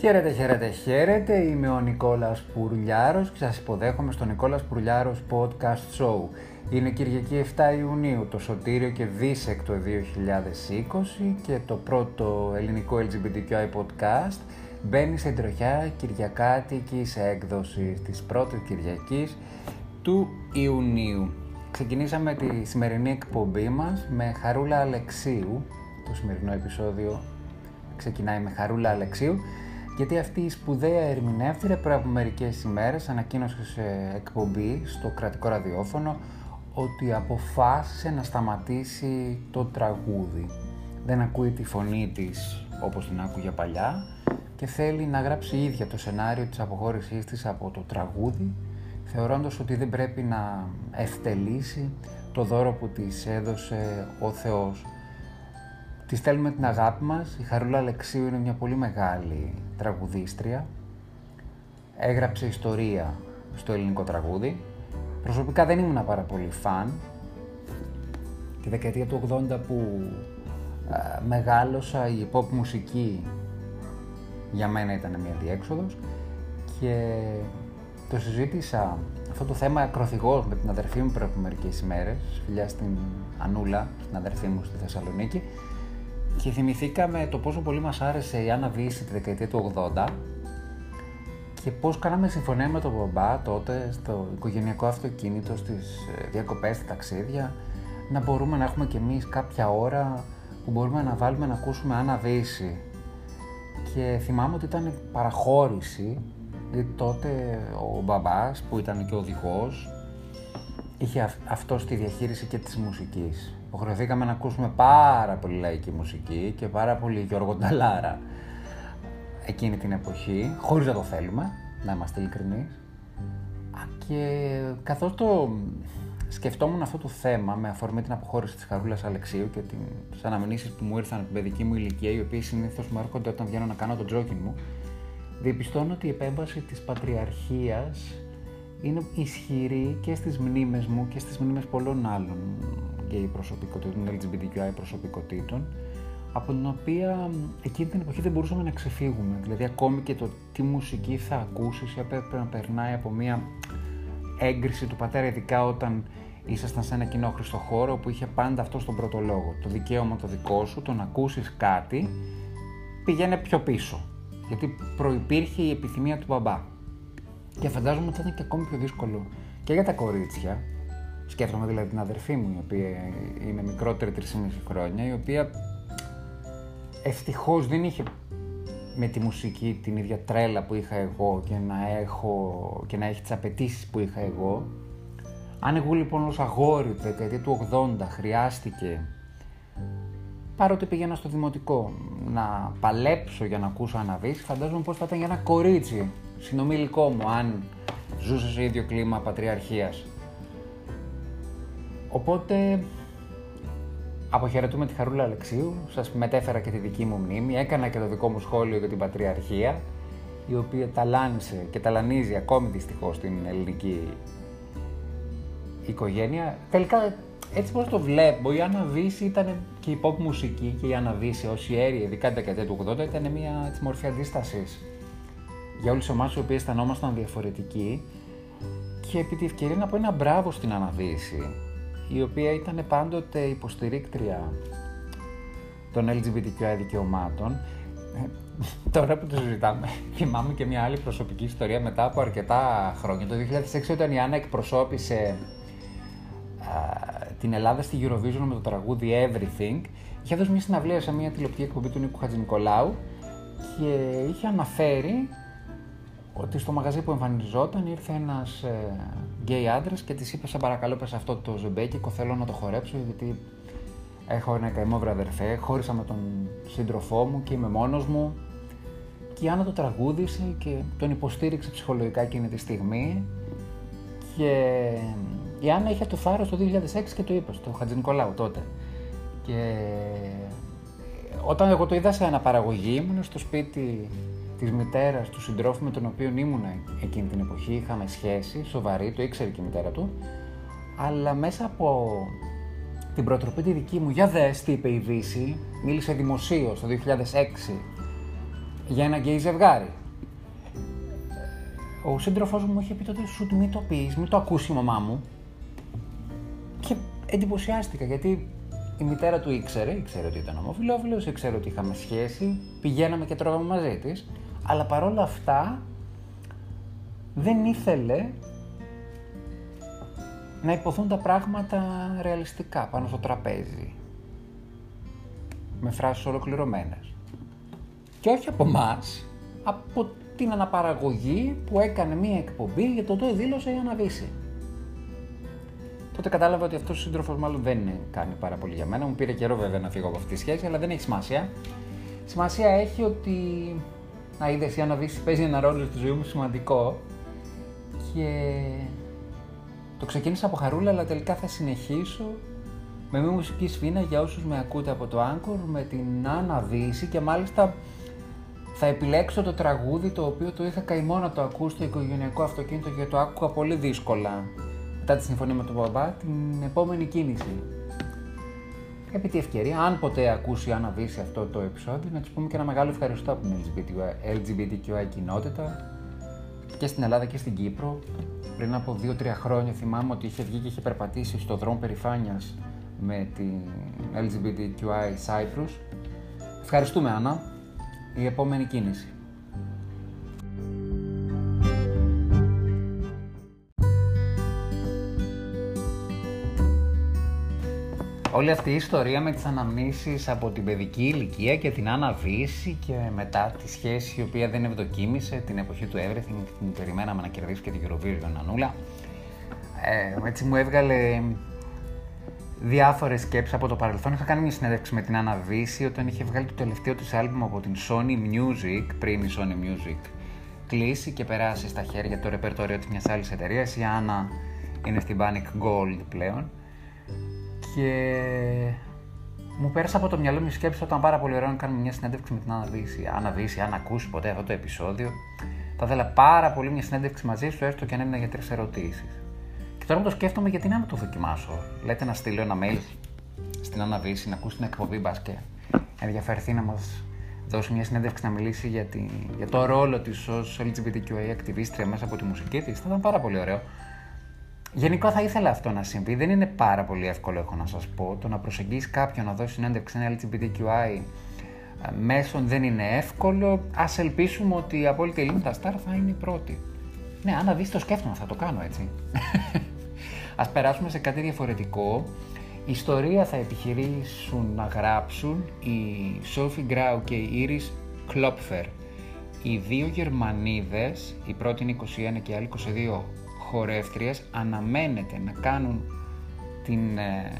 Χαίρετε, χαίρετε, χαίρετε. Είμαι ο Νικόλας Πουρλιάρος και σας υποδέχομαι στο Νικόλας Πουρλιάρος Podcast Show. Είναι Κυριακή 7 Ιουνίου, το Σωτήριο και Δίσεκτο 2020 και το πρώτο ελληνικό LGBTQI podcast μπαίνει σε τροχιά κυριακάτικης έκδοση της πρώτης Κυριακής του Ιουνίου. Ξεκινήσαμε τη σημερινή εκπομπή μας με Χαρούλα Αλεξίου. Το σημερινό επεισόδιο ξεκινάει με Χαρούλα Αλεξίου γιατί αυτή η σπουδαία ερμηνεύτρια πριν από μερικές ημέρες ανακοίνωσε σε εκπομπή στο κρατικό ραδιόφωνο ότι αποφάσισε να σταματήσει το τραγούδι. Δεν ακούει τη φωνή της όπως την άκουγε παλιά και θέλει να γράψει ίδια το σενάριο της αποχώρησής της από το τραγούδι θεωρώντας ότι δεν πρέπει να ευτελίσει το δώρο που της έδωσε ο Θεός. Της στέλνουμε την αγάπη μας. Η Χαρούλα Αλεξίου είναι μια πολύ μεγάλη τραγουδίστρια. Έγραψε ιστορία στο ελληνικό τραγούδι. Προσωπικά δεν ήμουν πάρα πολύ φαν. Τη δεκαετία του 80 που μεγάλωσα η pop μουσική για μένα ήταν μια διέξοδος και το συζήτησα αυτό το θέμα ακροθυγός με την αδερφή μου πριν από μερικές ημέρες, φιλιά στην Ανούλα, την αδερφή μου στη Θεσσαλονίκη και θυμηθήκαμε το πόσο πολύ μας άρεσε η Άννα Βύση τη δεκαετία του 80 και πώς κάναμε συμφωνία με τον μπαμπά τότε στο οικογενειακό αυτοκίνητο, στις ε, διακοπές, στα ταξίδια να μπορούμε να έχουμε κι εμείς κάποια ώρα που μπορούμε να βάλουμε να ακούσουμε Άννα Βύση και θυμάμαι ότι ήταν παραχώρηση γιατί τότε ο μπαμπάς που ήταν και ο οδηγός είχε αυτό στη διαχείριση και της μουσικής. Υποχρεωθήκαμε να ακούσουμε πάρα πολύ λαϊκή μουσική και πάρα πολύ Γιώργο Νταλάρα εκείνη την εποχή, χωρίς να το θέλουμε, να είμαστε ειλικρινείς. Και καθώς το σκεφτόμουν αυτό το θέμα με αφορμή την αποχώρηση της Χαρούλας Αλεξίου και τις αναμνήσεις που μου ήρθαν από την παιδική μου ηλικία, οι οποίες συνήθως μου έρχονται όταν βγαίνω να κάνω το τζόκινγκ μου, διαπιστώνω ότι η επέμβαση της Πατριαρχίας είναι ισχυρή και στις μνήμες μου και στις μνήμες πολλών άλλων γκέι προσωπικότητων, LGBTQI προσωπικότητων, από την οποία εκείνη την εποχή δεν μπορούσαμε να ξεφύγουμε. Δηλαδή ακόμη και το τι μουσική θα ακούσεις έπρεπε να περνάει από μια έγκριση του πατέρα, ειδικά όταν ήσασταν σε ένα κοινόχρηστο χώρο που είχε πάντα αυτό στον πρώτο λόγο. Το δικαίωμα το δικό σου, το να ακούσεις κάτι, πηγαίνει πιο πίσω. Γιατί προϋπήρχε η επιθυμία του μπαμπά. Και φαντάζομαι ότι θα ήταν και ακόμη πιο δύσκολο και για τα κορίτσια. Σκέφτομαι δηλαδή την αδερφή μου, η οποία είναι μικρότερη 3,5 χρόνια, η οποία ευτυχώς δεν είχε με τη μουσική την ίδια τρέλα που είχα εγώ και να, έχω, και να έχει τις απαιτήσεις που είχα εγώ. Αν εγώ λοιπόν ως αγόρι του δεκαετία του 80 χρειάστηκε παρότι πήγαινα στο δημοτικό να παλέψω για να ακούσω αναβείς, φαντάζομαι πώς θα ήταν για ένα κορίτσι συνομιλικό μου αν ζούσε σε ίδιο κλίμα πατριαρχίας. Οπότε αποχαιρετούμε τη Χαρούλα Αλεξίου, σας μετέφερα και τη δική μου μνήμη, έκανα και το δικό μου σχόλιο για την πατριαρχία, η οποία ταλάνισε και ταλανίζει ακόμη δυστυχώς την ελληνική οικογένεια. Τελικά έτσι πώς το βλέπω, η Άννα Βύση ήταν και η pop μουσική και η Άννα Βύση ως ιέρη, ειδικά την δεκαετία του 80, ήταν μια έτσι, μορφή αντίστασης για όλους εμάς οι οποίοι αισθανόμασταν διαφορετικοί. Και επί τη ευκαιρία να πω ένα μπράβο στην Άννα Βύση, η οποία ήταν πάντοτε υποστηρίκτρια των LGBTQI δικαιωμάτων. Ε, τώρα που το συζητάμε, θυμάμαι και μια άλλη προσωπική ιστορία μετά από αρκετά χρόνια. Το 2006 όταν η Άννα εκπροσώπησε την Ελλάδα στη Eurovision με το τραγούδι Everything, είχε δώσει μια συναυλία σε μια τηλεοπτική εκπομπή του Νίκου Χατζηνικολάου και είχε αναφέρει ότι στο μαγαζί που εμφανιζόταν ήρθε ένας ε, γκέι άντρας και της είπε: Σε παρακαλώ, πες αυτό το ζεμπέκικο, θέλω να το χορέψω, γιατί έχω ένα καημό βρε αδερφέ. Χώρισα με τον σύντροφό μου και είμαι μόνος μου. Και η Άννα το τραγούδισε και τον υποστήριξε ψυχολογικά εκείνη τη στιγμή. Και η Άννα είχε το θάρρος το 2006 και το είπε στο Χατζη Νικολάου τότε. Και όταν εγώ το είδα σε αναπαραγωγή, ήμουν στο σπίτι της μητέρας του συντρόφου με τον οποίο ήμουν εκείνη την εποχή. Είχαμε σχέση σοβαρή, το ήξερε και η μητέρα του. Αλλά μέσα από την προτροπή τη δική μου, για δες τι είπε η Δύση, μίλησε δημοσίως το 2006 για ένα γκέι ζευγάρι. Ο σύντροφός μου είχε πει τότε σου μην το πεις, μην το ακούσεις η μαμά μου. Και εντυπωσιάστηκα γιατί η μητέρα του ήξερε, ήξερε ότι ήταν ομοφυλόφιλος, ήξερε ότι είχαμε σχέση, πηγαίναμε και τρώγαμε μαζί της. Αλλά παρόλα αυτά δεν ήθελε να υποθούν τα πράγματα ρεαλιστικά πάνω στο τραπέζι. Με φράσεις ολοκληρωμένες. Και όχι από εμάς, από την αναπαραγωγή που έκανε μία εκπομπή για το το δήλωσε η Αναβίση. Τότε κατάλαβα ότι αυτός ο σύντροφος μάλλον δεν κάνει πάρα πολύ για μένα. Μου πήρε καιρό βέβαια να φύγω από αυτή τη σχέση, αλλά δεν έχει σημασία. Σημασία έχει ότι. Να είδε η Αναβίση παίζει ένα ρόλο στη ζωή μου σημαντικό και το ξεκίνησα από χαρούλα, αλλά τελικά θα συνεχίσω με μια μουσική σφίνα για όσους με ακούτε από το Anchor, με την αναβίση και μάλιστα θα επιλέξω το τραγούδι το οποίο το είχα καημό να το ακούω στο οικογενειακό αυτοκίνητο και το άκουγα πολύ δύσκολα μετά τη συμφωνία με τον μπαμπά, την επόμενη κίνηση. Επί τη ευκαιρία, αν ποτέ ακούσει αν αβήσει αυτό το επεισόδιο, να του πούμε και ένα μεγάλο ευχαριστώ από την LGBTQI κοινότητα και στην Ελλάδα και στην Κύπρο. Πριν από 2-3 χρόνια θυμάμαι ότι είχε βγει και είχε περπατήσει στο δρόμο περηφάνειας με την LGBTQI Cyprus. Ευχαριστούμε Άννα. Η επόμενη κίνηση. Όλη αυτή η ιστορία με τις αναμνήσεις από την παιδική ηλικία και την αναβίση και μετά τη σχέση η οποία δεν ευδοκίμησε την εποχή του Everything, την περιμέναμε να κερδίσει και την Eurovision Ανούλα. Ε, έτσι μου έβγαλε διάφορες σκέψεις από το παρελθόν. Είχα κάνει μια συνέντευξη με την Άννα Βύση όταν είχε βγάλει το τελευταίο της άλμπουμ από την Sony Music, πριν η Sony Music κλείσει και περάσει στα χέρια το ρεπερτόριο της μιας άλλης εταιρείας. Η Άννα είναι στην Panic Gold πλέον. Και μου πέρασε από το μυαλό μου σκέψη ότι ήταν πάρα πολύ ωραίο να κάνουμε μια συνέντευξη με την Άννα Βύση. Άννα Βύση, αν ακούσει ποτέ αυτό το επεισόδιο, θα ήθελα πάρα πολύ μια συνέντευξη μαζί σου, έστω και αν είναι για τρεις ερωτήσεις. Τώρα το σκέφτομαι γιατί να μην το δοκιμάσω; Λέτε να στείλω ένα mail στην Άννα Βύση, να ακούσει την εκπομπή μπας και ενδιαφερθεί να μας δώσει μια συνέντευξη να μιλήσει για, τη, για το ρόλο της ως LGBTQI ακτιβίστρια μέσα από τη μουσική της. Θα ήταν πάρα πολύ ωραίο. Γενικά θα ήθελα αυτό να συμβεί. Δεν είναι πάρα πολύ εύκολο, έχω να σας πω. Το να προσεγγίσεις κάποιον να δώσεις συνέντευξη ένα LGBTQI ε, μέσον δεν είναι εύκολο. Α ελπίσουμε ότι η απόλυτη Ελληνίδα Star θα είναι η πρώτη. Ναι, αν δεις το σκέφτομαι, θα το κάνω έτσι. Ας περάσουμε σε κάτι διαφορετικό. Ιστορία θα επιχειρήσουν να γράψουν η Σόφι Γκράου και η Iris Klopfer. Οι δύο Γερμανίδες, η πρώτη είναι 21 και η άλλη 22 χορεύτριες, αναμένεται να κάνουν την ε,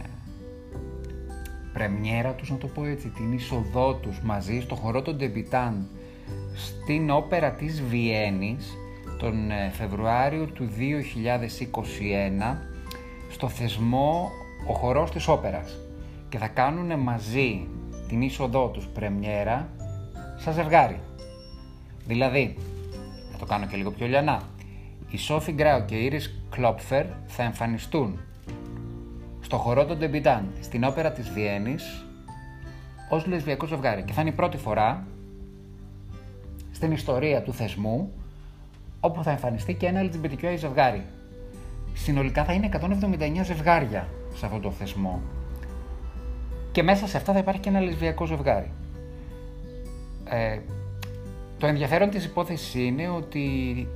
πρεμιέρα τους, να το πω έτσι, την είσοδό τους μαζί στο χορό των Ντεμπιτάν στην όπερα της Βιέννης τον ε, Φεβρουάριο του 2021 στο θεσμό ο χορός της όπερας και θα κάνουν μαζί την είσοδό τους πρεμιέρα σαν ζευγάρι. Δηλαδή, θα το κάνω και λίγο πιο λιανά, η Σόφι Γκράου και η Ήρις Κλόπφερ θα εμφανιστούν στο χορό των Ντεμπιτάν στην όπερα της Βιέννης ως λεσβιακό ζευγάρι και θα είναι η πρώτη φορά στην ιστορία του θεσμού όπου θα εμφανιστεί και ένα LGBTQI ζευγάρι. Συνολικά θα είναι 179 ζευγάρια σε αυτό το θεσμό. Και μέσα σε αυτά θα υπάρχει και ένα λεσβιακό ζευγάρι. Ε, το ενδιαφέρον της υπόθεσης είναι ότι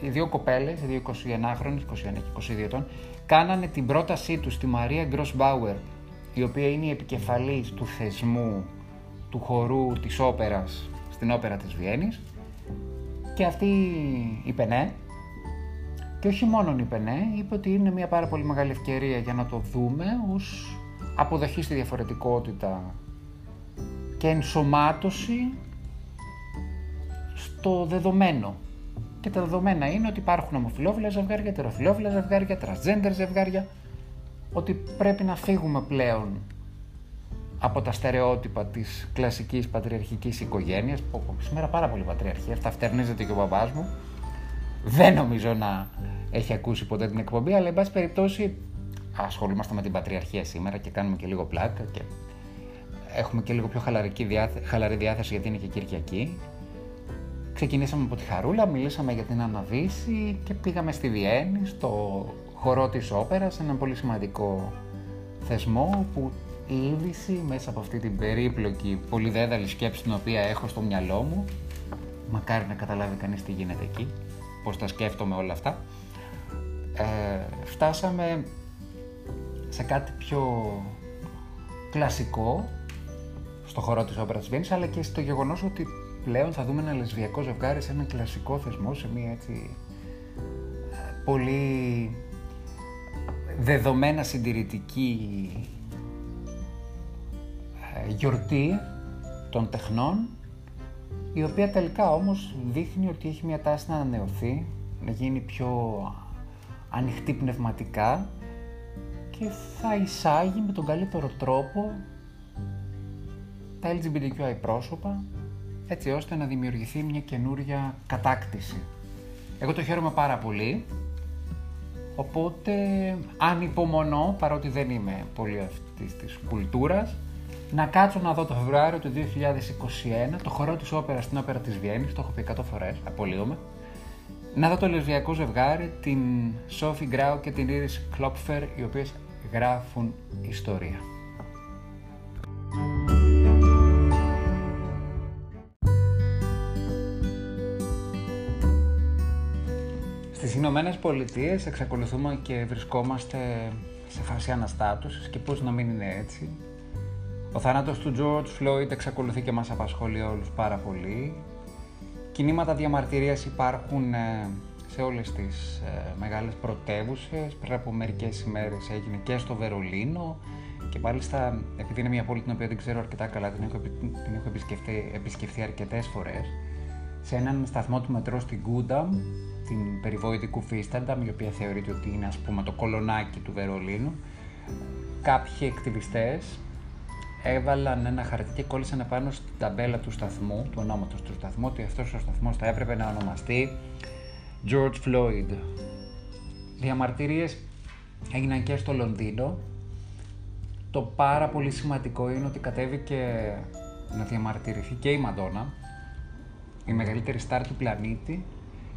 οι δύο κοπέλες, οι δύο 21χρονες, 21 και 22 ετών, κάνανε την πρότασή τους στη Μαρία Γκροσμπάουερ, η οποία είναι η επικεφαλής του θεσμού του χορού της όπερας στην όπερα της Βιέννης και αυτή είπε ναι και όχι μόνο είπε ναι, είπε ότι είναι μια πάρα πολύ μεγάλη ευκαιρία για να το δούμε ως αποδοχή στη διαφορετικότητα και ενσωμάτωση στο δεδομένο. Και τα δεδομένα είναι ότι υπάρχουν ομοφυλόφιλα ζευγάρια, τεροφυλόφιλα ζευγάρια, transgender ζευγάρια, ότι πρέπει να φύγουμε πλέον από τα στερεότυπα της κλασικής πατριαρχικής οικογένειας, που σήμερα πάρα πολύ πατριαρχία, αυτά φτερνίζεται και ο μπαμπάς μου, δεν νομίζω να έχει ακούσει ποτέ την εκπομπή, αλλά εν πάση περιπτώσει ασχολούμαστε με την πατριαρχία σήμερα και κάνουμε και λίγο πλάκα και έχουμε και λίγο πιο χαλαρή διάθεση γιατί είναι και Κυριακή. Ξεκινήσαμε από τη Χαρούλα, μιλήσαμε για την Αναβίση και πήγαμε στη Βιέννη, στο χορό της όπερας, έναν πολύ σημαντικό θεσμό που η είδηση μέσα από αυτή την περίπλοκη, πολυδέδαλη σκέψη την οποία έχω στο μυαλό μου, μακάρι να καταλάβει κανείς τι γίνεται εκεί, πώς τα σκέφτομαι όλα αυτά, ε, φτάσαμε σε κάτι πιο κλασικό στο χώρο της όπερας Βιέννης, αλλά και στο γεγονός ότι πλέον θα δούμε ένα λεσβιακό ζευγάρι σε ένα κλασικό θεσμό, σε μια έτσι πολύ δεδομένα συντηρητική ε, γιορτή των τεχνών η οποία τελικά όμως δείχνει ότι έχει μια τάση να ανανεωθεί, να γίνει πιο ανοιχτή πνευματικά και θα εισάγει με τον καλύτερο τρόπο τα LGBTQI πρόσωπα έτσι ώστε να δημιουργηθεί μια καινούρια κατάκτηση. Εγώ το χαίρομαι πάρα πολύ, οπότε αν υπομονώ, παρότι δεν είμαι πολύ αυτής της κουλτούρας, να κάτσω να δω το Φεβρουάριο του 2021 το χορό της όπερας στην όπερα της Βιέννης, το έχω πει 100 φορές, απολύομαι, να δω το λεσβιακό ζευγάρι, την Σόφι Γκράου και την Iris Κλόπφερ, οι οποίες γράφουν ιστορία. Ηνωμένες Πολιτείες εξακολουθούμε και βρισκόμαστε σε φάση αναστάτωσης και πώς να μην είναι έτσι. Ο θάνατος του George Floyd εξακολουθεί και μας απασχολεί όλους πάρα πολύ. Κινήματα διαμαρτυρίας υπάρχουν ε, σε όλες τις ε, μεγάλες πρωτεύουσες. Πριν από μερικές ημέρες έγινε και στο Βερολίνο και μάλιστα επειδή είναι μια πόλη την οποία δεν ξέρω αρκετά καλά, την έχω, την έχω επισκεφτεί, επισκεφτεί αρκετές φορές, σε έναν σταθμό του μετρό στην Γκούνταμ, την περιβόητη Φίστανταμ, η οποία θεωρείται ότι είναι ας πούμε το κολονάκι του Βερολίνου, κάποιοι εκτιβιστές έβαλαν ένα χαρτί και κόλλησαν επάνω στην ταμπέλα του σταθμού, του ονόματος του σταθμού, ότι αυτός ο σταθμός θα έπρεπε να ονομαστεί George Floyd. Διαμαρτυρίες έγιναν και στο Λονδίνο. Το πάρα πολύ σημαντικό είναι ότι κατέβηκε να διαμαρτυρηθεί και η Μαντόνα, η μεγαλύτερη στάρ του πλανήτη,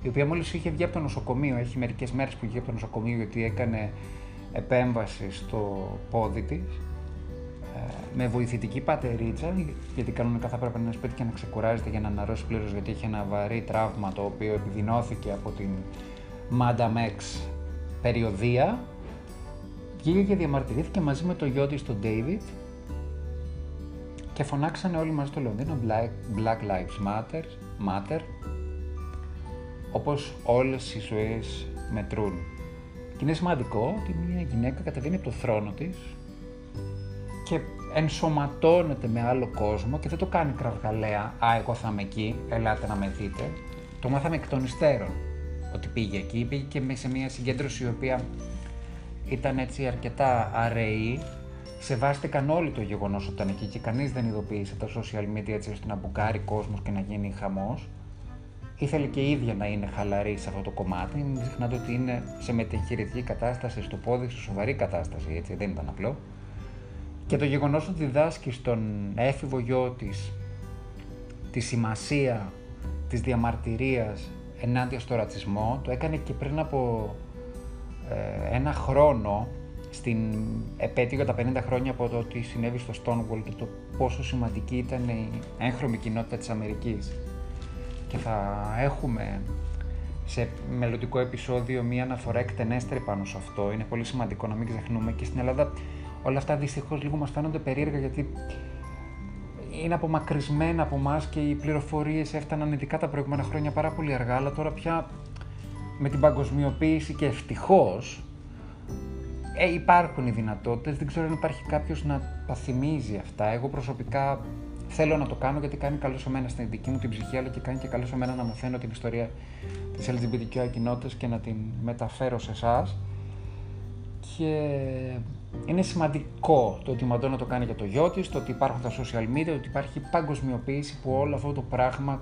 η οποία μόλις είχε βγει από το νοσοκομείο, έχει μερικές μέρες που βγήκε από το νοσοκομείο γιατί έκανε επέμβαση στο πόδι της, ε, με βοηθητική πατερίτσα, γιατί κανονικά θα έπρεπε να είναι σπίτι και να ξεκουράζεται για να αναρρώσει πλήρως, γιατί είχε ένα βαρύ τραύμα το οποίο επιδεινώθηκε από την Madame X περιοδία. Βγήκε και διαμαρτυρήθηκε μαζί με το γιο της, τον David, και φωνάξανε όλοι μαζί στο Λονδίνο Black, Lives Matter, Matter όπως όλες οι ζωές μετρούν. Και είναι σημαντικό ότι μια γυναίκα κατεβαίνει από το θρόνο της και ενσωματώνεται με άλλο κόσμο και δεν το κάνει κραυγαλαία «Α, εγώ θα είμαι εκεί, ελάτε να με δείτε». Το μάθαμε εκ των υστέρων ότι πήγε εκεί, πήγε και σε μια συγκέντρωση η οποία ήταν έτσι αρκετά αραιή. Σεβάστηκαν όλοι το γεγονός ότι ήταν εκεί και κανείς δεν ειδοποίησε τα social media έτσι ώστε να μπουκάρει κόσμος και να γίνει χαμός. Ήθελε και η ίδια να είναι χαλαρή σε αυτό το κομμάτι. Μην ξεχνάτε ότι είναι σε μετεχειρητική κατάσταση, στο πόδι, σε σοβαρή κατάσταση, έτσι δεν ήταν απλό. Και το γεγονός ότι διδάσκει στον έφηβο γιο της τη σημασία της διαμαρτυρίας ενάντια στο ρατσισμό, το έκανε και πριν από ε, ένα χρόνο στην επέτειο τα 50 χρόνια από το ότι συνέβη στο Stonewall και το πόσο σημαντική ήταν η έγχρωμη κοινότητα της Αμερικής. Και θα έχουμε σε μελλοντικό επεισόδιο μία αναφορά εκτενέστερη πάνω σε αυτό. Είναι πολύ σημαντικό να μην ξεχνούμε και στην Ελλάδα όλα αυτά δυστυχώς λίγο μας φαίνονται περίεργα γιατί είναι απομακρυσμένα από εμάς και οι πληροφορίες έφταναν ειδικά τα προηγούμενα χρόνια πάρα πολύ αργά. Αλλά τώρα πια με την παγκοσμιοποίηση και ευτυχώς ε, υπάρχουν οι δυνατότητες. Δεν ξέρω αν υπάρχει κάποιος να τα θυμίζει αυτά. Εγώ προσωπικά θέλω να το κάνω γιατί κάνει καλός σε μένα στην δική μου την ψυχή, αλλά και κάνει και καλός σε μένα να μαθαίνω την ιστορία της LGBTQI κοινότητα και να την μεταφέρω σε εσάς. Και είναι σημαντικό το ότι η Μαντόνα το κάνει για το γιο της, το ότι υπάρχουν τα social media, ότι υπάρχει παγκοσμιοποίηση που όλο αυτό το πράγμα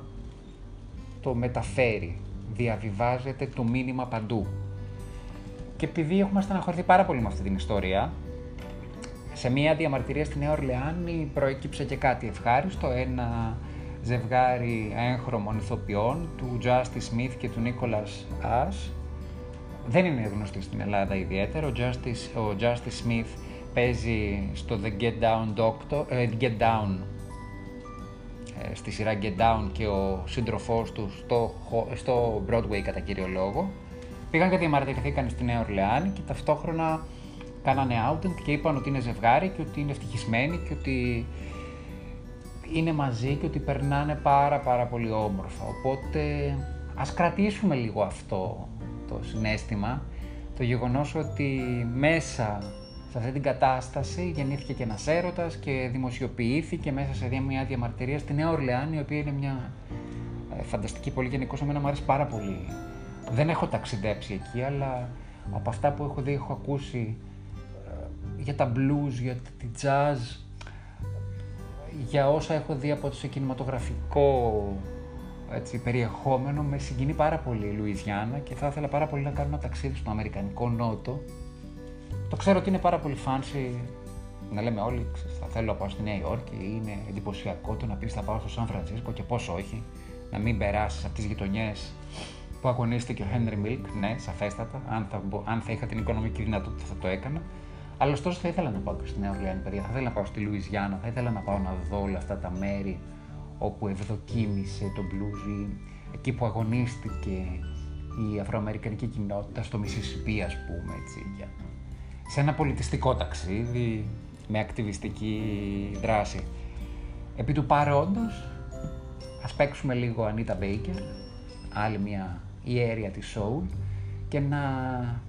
το μεταφέρει, διαβιβάζεται το μήνυμα παντού. Και επειδή έχουμε στεναχωρηθεί πάρα πολύ με αυτή την ιστορία, σε μια διαμαρτυρία στη Νέα Ορλεάνη προέκυψε και κάτι ευχάριστο, ένα ζευγάρι έγχρωμων ηθοποιών, του Justice Smith και του Nicholas Ash. Δεν είναι γνωστή στην Ελλάδα ιδιαίτερα. Ο Justice, ο Justice Smith παίζει στο The Get Down, Doctor, ε, Get Down ε, στη σειρά Get Down και ο σύντροφός του στο, στο Broadway κατά κύριο λόγο. Πήγαν και διαμαρτυρηθήκαν στη Νέα Ορλεάνη και ταυτόχρονα κάνανε outing και είπαν ότι είναι ζευγάρι και ότι είναι ευτυχισμένοι και ότι είναι μαζί και ότι περνάνε πάρα πάρα πολύ όμορφα. Οπότε ας κρατήσουμε λίγο αυτό το συνέστημα, το γεγονός ότι μέσα σε αυτή την κατάσταση γεννήθηκε και ένας έρωτας και δημοσιοποιήθηκε μέσα σε μια διαμαρτυρία στη Νέα Ορλεάνη, η οποία είναι μια ε, φανταστική πόλη. Γενικώς εμένα μου αρέσει πάρα πολύ. Δεν έχω ταξιδέψει εκεί, αλλά από αυτά που έχω δει έχω ακούσει ε, για τα blues, για τη jazz, για όσα έχω δει από το κινηματογραφικό έτσι, περιεχόμενο, με συγκινεί πάρα πολύ η Λουιζιάννα και θα ήθελα πάρα πολύ να κάνω ένα ταξίδι στον Αμερικανικό Νότο. Το ξέρω ότι είναι πάρα πολύ fancy, να λέμε όλοι, θα θέλω να πάω στη Νέα Υόρκη, είναι εντυπωσιακό το να πεις θα πάω στο Σαν Φρανσίσκο και πώ όχι, να μην περάσεις από τις γειτονιές που αγωνίστηκε ο Henry Milk, ναι, σαφέστατα, αν θα, αν θα είχα την οικονομική δυνατότητα θα το έκανα. Αλλά ωστόσο θα ήθελα να πάω και στη Νέα Ορλεάνη, παιδιά. Θα ήθελα να πάω στη Λουιζιάννα, θα ήθελα να πάω να δω όλα αυτά τα μέρη όπου ευδοκίμησε το blues, εκεί που αγωνίστηκε η αφροαμερικανική κοινότητα στο Μισισιπί, ας πούμε, έτσι, για... σε ένα πολιτιστικό ταξίδι με ακτιβιστική δράση. Επί του παρόντος, ας παίξουμε λίγο Ανίτα Baker, άλλη μια ιέρια της soul, και να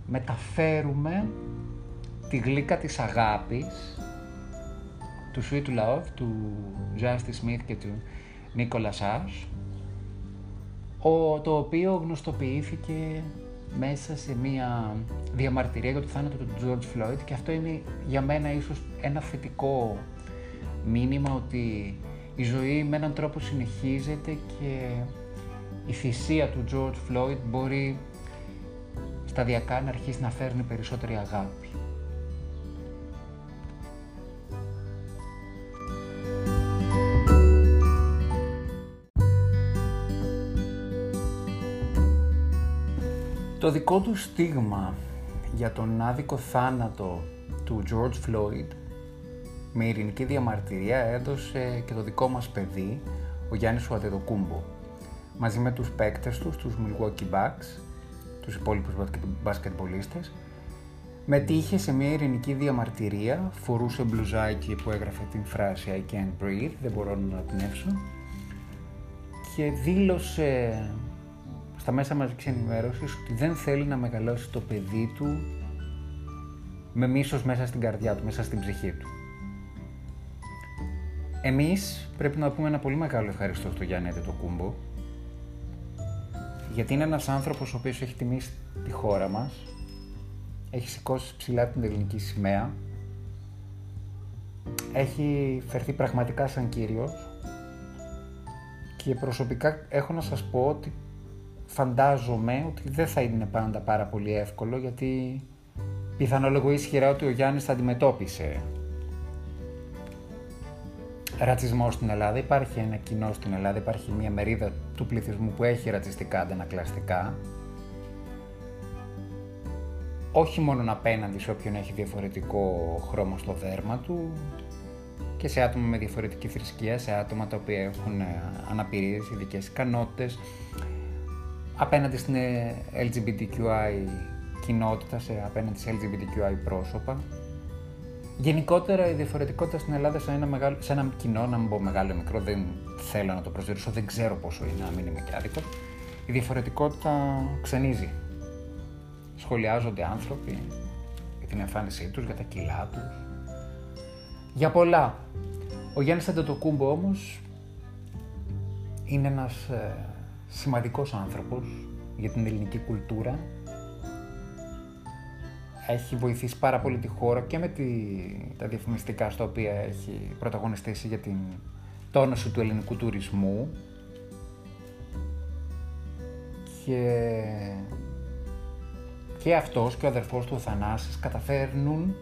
μεταφέρουμε τη γλύκα της αγάπης του Sweet Love, του Justice Smith και του Nicholas Ash, το οποίο γνωστοποιήθηκε μέσα σε μια διαμαρτυρία για το θάνατο του George Floyd και αυτό είναι για μένα ίσως ένα θετικό μήνυμα ότι η ζωή με έναν τρόπο συνεχίζεται και η θυσία του George Floyd μπορεί σταδιακά να αρχίσει να φέρνει περισσότερη αγάπη. Το δικό του στίγμα για τον άδικο θάνατο του George Floyd με ειρηνική διαμαρτυρία έδωσε και το δικό μας παιδί, ο Γιάννης Ουατεδοκούμπο, μαζί με τους παίκτες τους, τους Milwaukee Bucks, τους υπόλοιπους μπασκετμπολίστες, μετήχε σε μια ειρηνική διαμαρτυρία, φορούσε μπλουζάκι που έγραφε την φράση I can't breathe, δεν μπορώ να πνεύσω και δήλωσε στα μέσα μαζικής ενημέρωσης ότι δεν θέλει να μεγαλώσει το παιδί του με μίσος μέσα στην καρδιά του, μέσα στην ψυχή του. Εμείς πρέπει να πούμε ένα πολύ μεγάλο ευχαριστώ στο Γιάννη το κούμπο γιατί είναι ένας άνθρωπος ο οποίος έχει τιμήσει τη χώρα μας έχει σηκώσει ψηλά την ελληνική σημαία έχει φερθεί πραγματικά σαν κύριος και προσωπικά έχω να σας πω ότι φαντάζομαι ότι δεν θα είναι πάντα πάρα πολύ εύκολο γιατί πιθανόλογο ισχυρά ότι ο Γιάννης θα αντιμετώπισε ρατσισμός στην Ελλάδα. Υπάρχει ένα κοινό στην Ελλάδα, υπάρχει μια μερίδα του πληθυσμού που έχει ρατσιστικά αντανακλαστικά. Όχι μόνο απέναντι σε όποιον έχει διαφορετικό χρώμα στο δέρμα του και σε άτομα με διαφορετική θρησκεία, σε άτομα τα οποία έχουν αναπηρίες, ειδικές ικανότητες, απέναντι στην ε, LGBTQI κοινότητα, σε, απέναντι σε LGBTQI πρόσωπα. Γενικότερα η διαφορετικότητα στην Ελλάδα σε ένα, μεγάλο, σε ένα κοινό, να μην πω μεγάλο ή μικρό, δεν θέλω να το προσδιορίσω, δεν ξέρω πόσο είναι, να μην είμαι και άδικος. Η διαφορετικότητα ξενίζει. Σχολιάζονται άνθρωποι για την εμφάνισή τους, για τα κιλά τους, για πολλά. Ο Γιάννης Αντετοκούμπο όμως είναι ένας ε, σημαντικός άνθρωπος για την ελληνική κουλτούρα. Έχει βοηθήσει πάρα πολύ τη χώρα και με τη, τα διαφημιστικά στα οποία έχει πρωταγωνιστήσει για την τόνωση του ελληνικού τουρισμού. Και, και αυτός και ο αδερφός του ο Θανάσης καταφέρνουν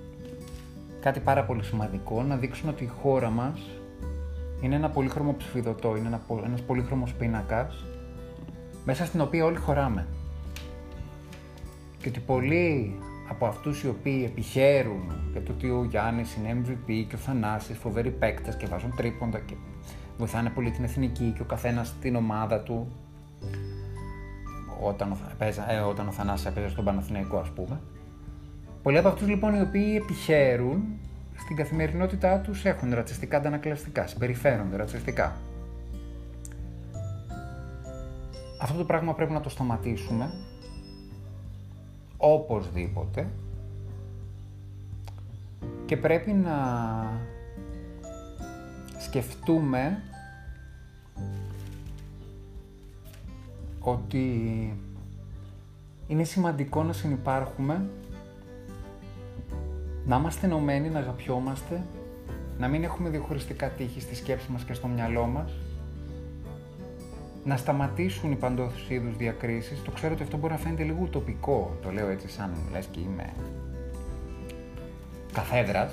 κάτι πάρα πολύ σημαντικό, να δείξουν ότι η χώρα μας είναι ένα πολύχρωμο ψηφιδωτό, είναι ένα, ένας πολύχρωμος πίνακας μέσα στην οποία όλοι χωράμε. Και ότι πολλοί από αυτούς οι οποίοι επιχαίρουν για το ότι ο Γιάννης είναι MVP και ο Θανάσης φοβεροί παίκτες και βάζουν τρίποντα και βοηθάνε πολύ την εθνική και ο καθένας την ομάδα του όταν, παίζα, ε, όταν ο Θανάσης έπαιζε στον Παναθηναϊκό ας πούμε. Πολλοί από αυτούς λοιπόν οι οποίοι επιχαίρουν στην καθημερινότητά τους έχουν ρατσιστικά αντανακλαστικά, συμπεριφέρονται ρατσιστικά. Αυτό το πράγμα πρέπει να το σταματήσουμε οπωσδήποτε. Και πρέπει να σκεφτούμε ότι είναι σημαντικό να συνεπάρχουμε, να είμαστε ενωμένοι, να αγαπιόμαστε, να μην έχουμε διαχωριστικά τύχη στη σκέψη μας και στο μυαλό μας, να σταματήσουν οι παντός είδου διακρίσεις. Το ξέρω ότι αυτό μπορεί να φαίνεται λίγο ουτοπικό, το λέω έτσι σαν λες και είμαι καθέδρας,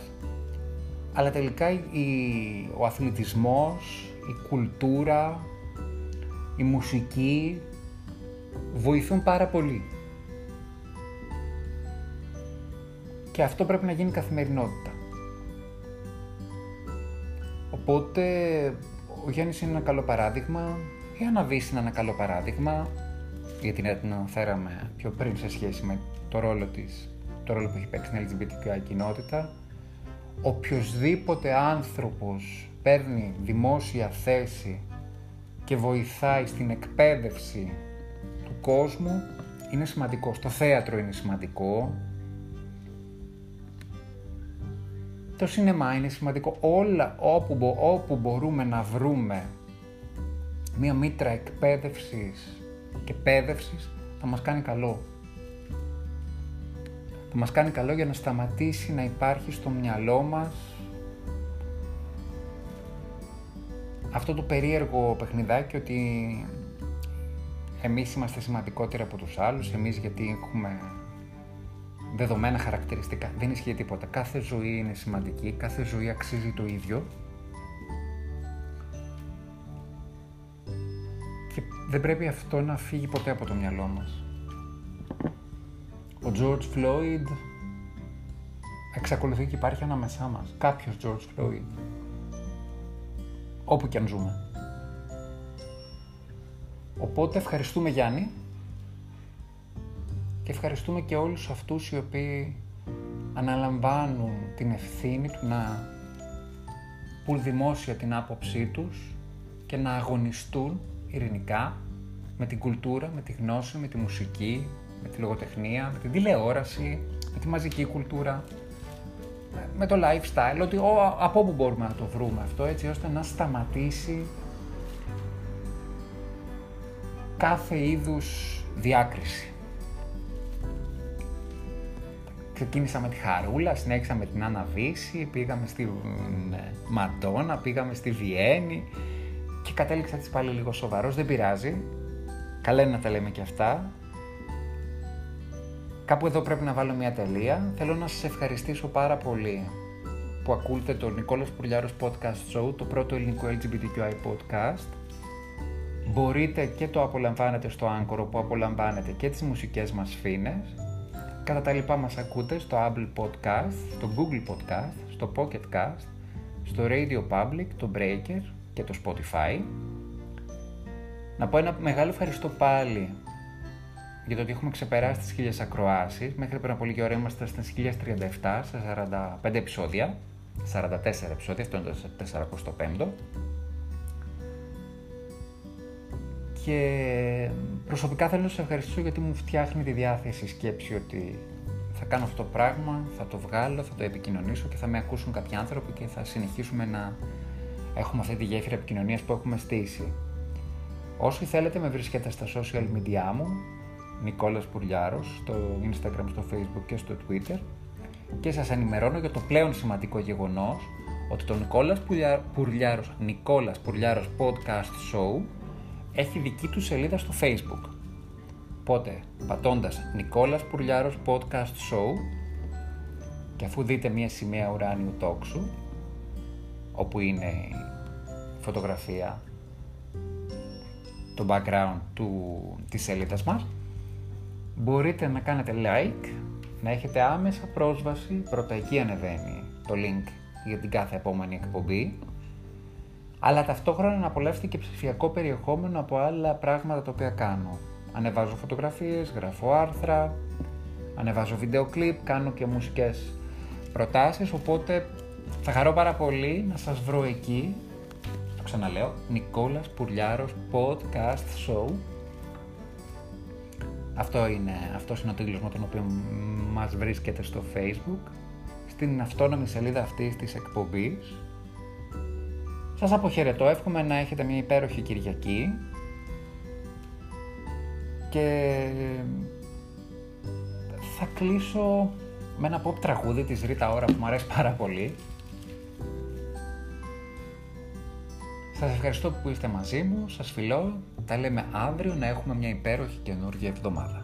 αλλά τελικά η, ο αθλητισμός, η κουλτούρα, η μουσική βοηθούν πάρα πολύ. Και αυτό πρέπει να γίνει καθημερινότητα. Οπότε ο Γιάννης είναι ένα καλό παράδειγμα, η Αναβίση είναι ένα καλό παράδειγμα, γιατί την αναφέραμε πιο πριν σε σχέση με το ρόλο της, το ρόλο που έχει παίξει στην LGBTQI κοινότητα. Οποιοςδήποτε άνθρωπος παίρνει δημόσια θέση και βοηθάει στην εκπαίδευση του κόσμου είναι σημαντικό. Στο θέατρο είναι σημαντικό. Το σινεμά είναι σημαντικό. Όλα όπου, όπου μπορούμε να βρούμε μία μήτρα εκπαίδευσης και πέδευσης θα μας κάνει καλό. Θα μας κάνει καλό για να σταματήσει να υπάρχει στο μυαλό μας αυτό το περίεργο παιχνιδάκι ότι εμείς είμαστε σημαντικότεροι από τους άλλους, εμείς γιατί έχουμε δεδομένα χαρακτηριστικά. Δεν ισχύει τίποτα. Κάθε ζωή είναι σημαντική, κάθε ζωή αξίζει το ίδιο Δεν πρέπει αυτό να φύγει ποτέ από το μυαλό μας. Ο George Floyd εξακολουθεί και υπάρχει ανάμεσά μας. Κάποιος George Floyd. Όπου και αν ζούμε. Οπότε ευχαριστούμε Γιάννη και ευχαριστούμε και όλους αυτούς οι οποίοι αναλαμβάνουν την ευθύνη του να πουλ δημόσια την άποψή τους και να αγωνιστούν ειρηνικά με την κουλτούρα, με τη γνώση, με τη μουσική, με τη λογοτεχνία, με την τηλεόραση, με τη μαζική κουλτούρα, με το lifestyle, ότι ο, από όπου μπορούμε να το βρούμε αυτό έτσι ώστε να σταματήσει κάθε είδους διάκριση. Ξεκίνησα με τη Χαρούλα, συνέχισα με την Άννα πήγαμε στη Μαντόνα, πήγαμε στη Βιέννη, και κατέληξα έτσι πάλι λίγο σοβαρός, δεν πειράζει. Καλά είναι να τα λέμε και αυτά. Κάπου εδώ πρέπει να βάλω μια τελεία. Θέλω να σας ευχαριστήσω πάρα πολύ που ακούτε το Νικόλας Πουρλιάρος Podcast Show, το πρώτο ελληνικό LGBTQI podcast. Μπορείτε και το απολαμβάνετε στο Anchor που απολαμβάνετε και τις μουσικές μας φίνες. Κατά τα λοιπά μας ακούτε στο Apple Podcast, στο Google Podcast, στο Pocket Cast, στο Radio Public, το Breaker, και το Spotify. Να πω ένα μεγάλο ευχαριστώ πάλι για το ότι έχουμε ξεπεράσει τις χίλιες ακροάσεις. Μέχρι πριν από λίγη ώρα είμαστε στις 1037, σε 45 επεισόδια. 44 επεισόδια, αυτό είναι το 45ο. Και προσωπικά θέλω να σας ευχαριστήσω γιατί μου φτιάχνει τη διάθεση η σκέψη ότι θα κάνω αυτό το πράγμα, θα το βγάλω, θα το επικοινωνήσω και θα με ακούσουν κάποιοι άνθρωποι και θα συνεχίσουμε να έχουμε αυτή τη γέφυρα επικοινωνίας που έχουμε στήσει. Όσοι θέλετε με βρίσκετε στα social media μου, Νικόλας Πουρλιάρος, στο Instagram, στο Facebook και στο Twitter και σας ενημερώνω για το πλέον σημαντικό γεγονός ότι το Νικόλας Πουρλιάρος, Νικόλας Πουρλιάρος Podcast Show έχει δική του σελίδα στο Facebook. Οπότε, πατώντας Νικόλας Πουρλιάρος Podcast Show και αφού δείτε μία σημαία ουράνιου τόξου όπου είναι φωτογραφία, το background του, της σελίδας μας, μπορείτε να κάνετε like, να έχετε άμεσα πρόσβαση, πρώτα εκεί ανεβαίνει το link για την κάθε επόμενη εκπομπή, αλλά ταυτόχρονα να απολαύσετε και ψηφιακό περιεχόμενο από άλλα πράγματα τα οποία κάνω. Ανεβάζω φωτογραφίες, γράφω άρθρα, ανεβάζω βίντεο κλιπ, κάνω και μουσικές προτάσεις, οπότε θα χαρώ πάρα πολύ να σας βρω εκεί, το ξαναλέω, Νικόλας Πουρλιάρος Podcast Show. Αυτό είναι, αυτός είναι ο τίτλος με τον οποίο μας βρίσκεται στο facebook, στην αυτόνομη σελίδα αυτής της εκπομπής. Σας αποχαιρετώ, εύχομαι να έχετε μια υπέροχη Κυριακή και θα κλείσω με ένα pop τραγούδι της Ρίτα Ωρα που μου αρέσει πάρα πολύ. Σας ευχαριστώ που είστε μαζί μου, σας φιλώ, τα λέμε αύριο να έχουμε μια υπέροχη καινούργια εβδομάδα.